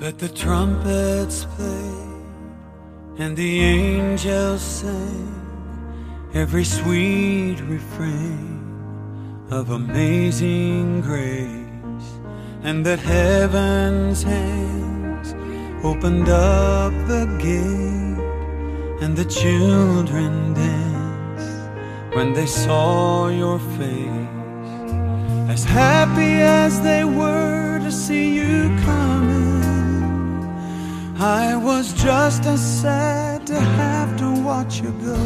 Let the trumpets played and the angels sang every sweet refrain of amazing grace, and that heaven's hands opened up the gate, and the children danced when they saw your face, as happy as they were to see you coming. I was just as sad to have to watch you go.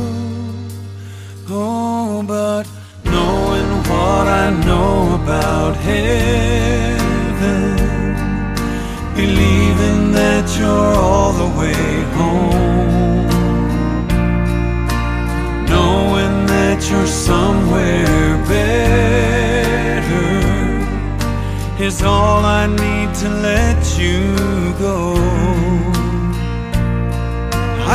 Oh, but knowing what I know about heaven, believing that you're all the way is all I need to let you go.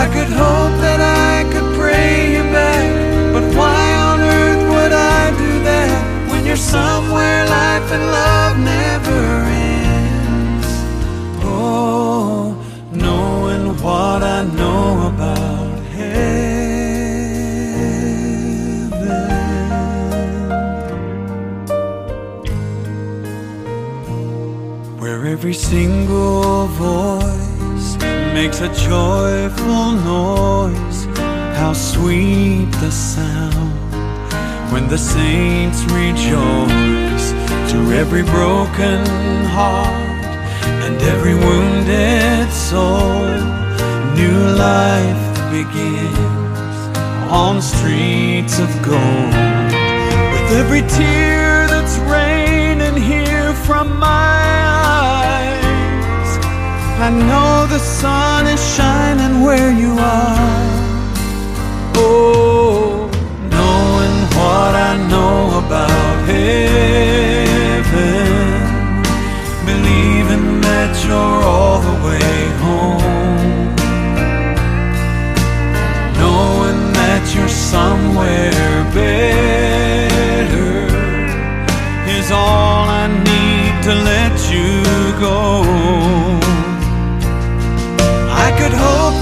I could hope that I could pray you back, but why on earth would I do that when you're somewhere life and love where every single voice makes a joyful noise. How sweet the sound when the saints rejoice. To every broken heart and every wounded soul, new life begins on streets of gold. With every tear that's I know the sun is shining where you are. Oh, knowing what I know about heaven, believing that you're all the way home, knowing that you're somewhere better is all I need to let you go. Could hope